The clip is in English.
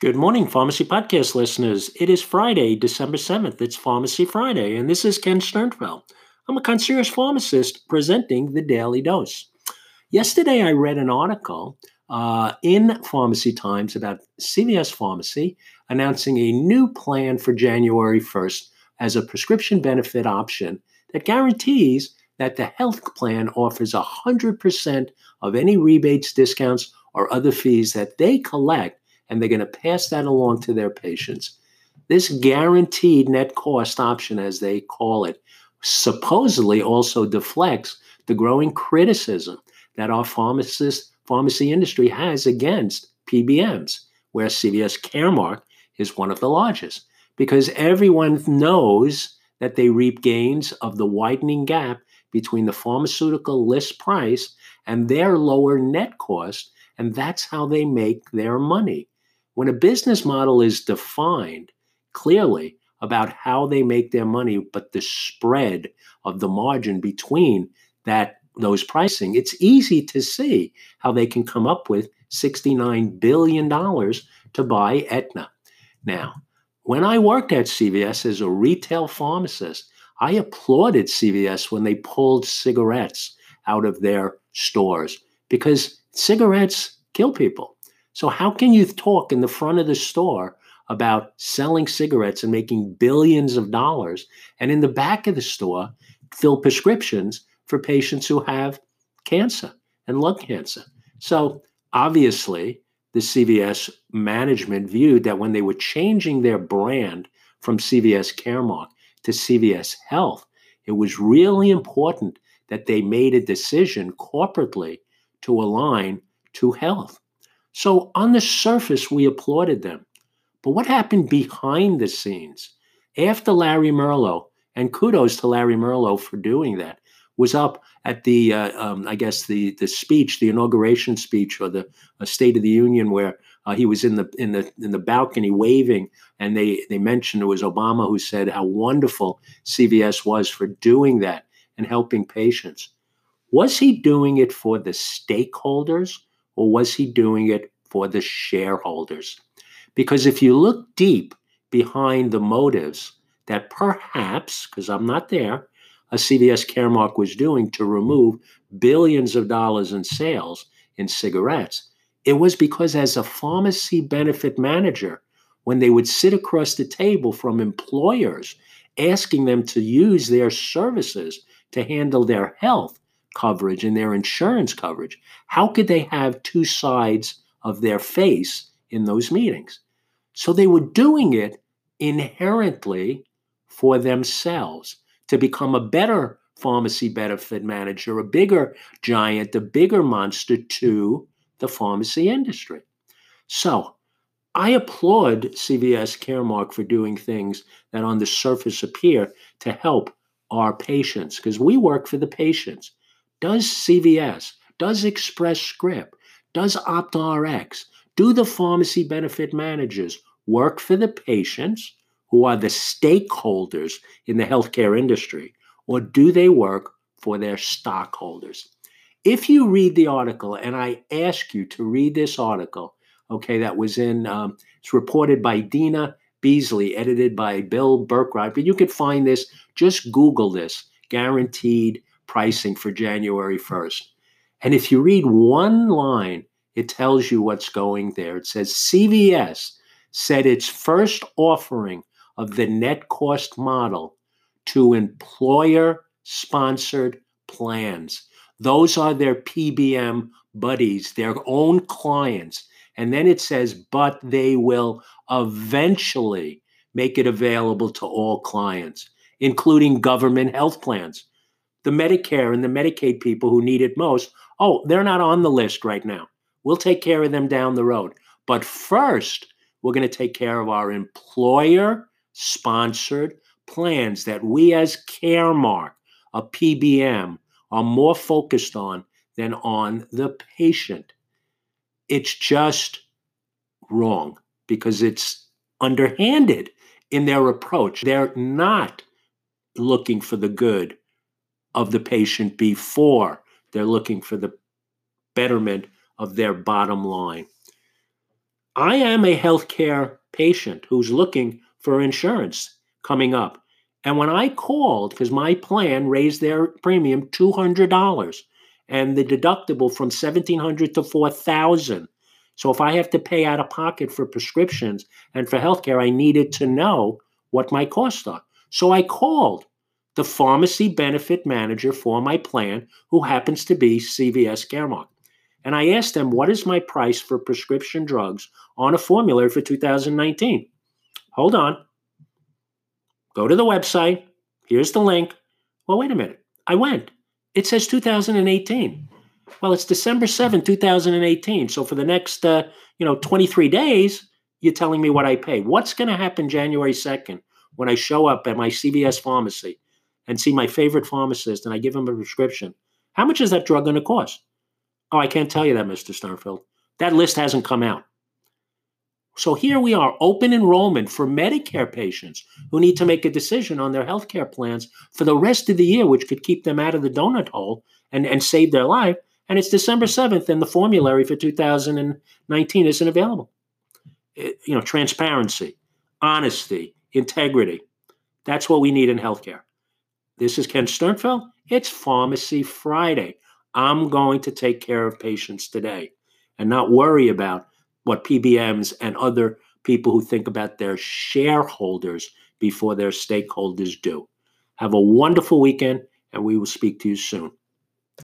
Good morning, Pharmacy Podcast listeners. It is Friday, December 7th. It's Pharmacy Friday, and this is Ken Sternfeld. I'm a concierge pharmacist presenting the Daily Dose. Yesterday, I read an article uh, in Pharmacy Times about CVS Pharmacy announcing a new plan for January 1st as a prescription benefit option that guarantees that the health plan offers 100% of any rebates, discounts, or other fees that they collect and they're going to pass that along to their patients. This guaranteed net cost option, as they call it, supposedly also deflects the growing criticism that our pharmacist pharmacy industry has against PBMs, where CVS Caremark is one of the largest, because everyone knows that they reap gains of the widening gap between the pharmaceutical list price and their lower net cost, and that's how they make their money. When a business model is defined clearly about how they make their money, but the spread of the margin between that those pricing, it's easy to see how they can come up with $69 billion to buy Aetna. Now, when I worked at CVS as a retail pharmacist, I applauded CVS when they pulled cigarettes out of their stores because cigarettes kill people. So, how can you talk in the front of the store about selling cigarettes and making billions of dollars, and in the back of the store, fill prescriptions for patients who have cancer and lung cancer? So, obviously, the CVS management viewed that when they were changing their brand from CVS Caremark to CVS Health, it was really important that they made a decision corporately to align to health. So on the surface, we applauded them. But what happened behind the scenes? After Larry Merlo, and kudos to Larry Merlo for doing that, was up at the, uh, um, I guess the the speech, the inauguration speech, or the uh, State of the Union, where uh, he was in the in the in the balcony waving, and they they mentioned it was Obama who said how wonderful CVS was for doing that and helping patients. Was he doing it for the stakeholders, or was he doing it for the shareholders? Because if you look deep behind the motives that perhaps, because I'm not there, a CVS Caremark was doing to remove billions of dollars in sales in cigarettes, it was because as a pharmacy benefit manager, when they would sit across the table from employers asking them to use their services to handle their health, coverage and their insurance coverage, how could they have two sides of their face in those meetings? So they were doing it inherently for themselves to become a better pharmacy benefit manager, a bigger giant, a bigger monster to the pharmacy industry. So I applaud CVS Caremark for doing things that on the surface appear to help our patients because we work for the patients. Does CVS, does Express Script, does OptRx, do the pharmacy benefit managers work for the patients who are the stakeholders in the healthcare industry, or do they work for their stockholders? If you read the article, and I ask you to read this article, okay, that was in, um, it's reported by Deena Beasley, edited by Bill Berkrot, but you can find this, just Google this, guaranteed pricing for January 1st. And if you read one line, it tells you what's going there. It says CVS said its first offering of the net cost model to employer sponsored plans. Those are their PBM buddies, their own clients. And then it says, but they will eventually make it available to all clients, including government health plans the Medicare and the Medicaid people who need it most, oh, they're not on the list right now. We'll take care of them down the road. But first, we're going to take care of our employer sponsored plans that we as Caremark, a PBM, are more focused on than on the patient. It's just wrong because it's underhanded in their approach. They're not looking for the good of the patient before they're looking for the betterment of their bottom line. I am a healthcare patient who's looking for insurance coming up. And when I called, because my plan raised their premium $200 and the deductible from 1700 to 4000 so if I have to pay out of pocket for prescriptions and for healthcare, I needed to know what my costs are. So I called the pharmacy benefit manager for my plan, who happens to be CVS Caremark. And I asked them, what is my price for prescription drugs on a formulary for 2019? Hold on. Go to the website. Here's the link. Well, wait a minute. I went. It says 2018. Well, it's December 7, 2018. So for the next, uh, you know, 23 days, you're telling me what I pay. What's going to happen January 2nd when I show up at my CVS pharmacy and see my favorite pharmacist and I give him a prescription? How much is that drug going to cost? Oh, I can't tell you that, Mr. Sternfeld. That list hasn't come out. So here we are, open enrollment for Medicare patients who need to make a decision on their health care plans for the rest of the year, which could keep them out of the donut hole and, and save their life. And it's December 7th, and the formulary for 2019 isn't available. It, you know, transparency, honesty, integrity. That's what we need in healthcare. This is Ken Sternfeld. It's Pharmacy Friday. I'm going to take care of patients today and not worry about what PBMs and other people who think about their shareholders before their stakeholders do. Have a wonderful weekend, and we will speak to you soon.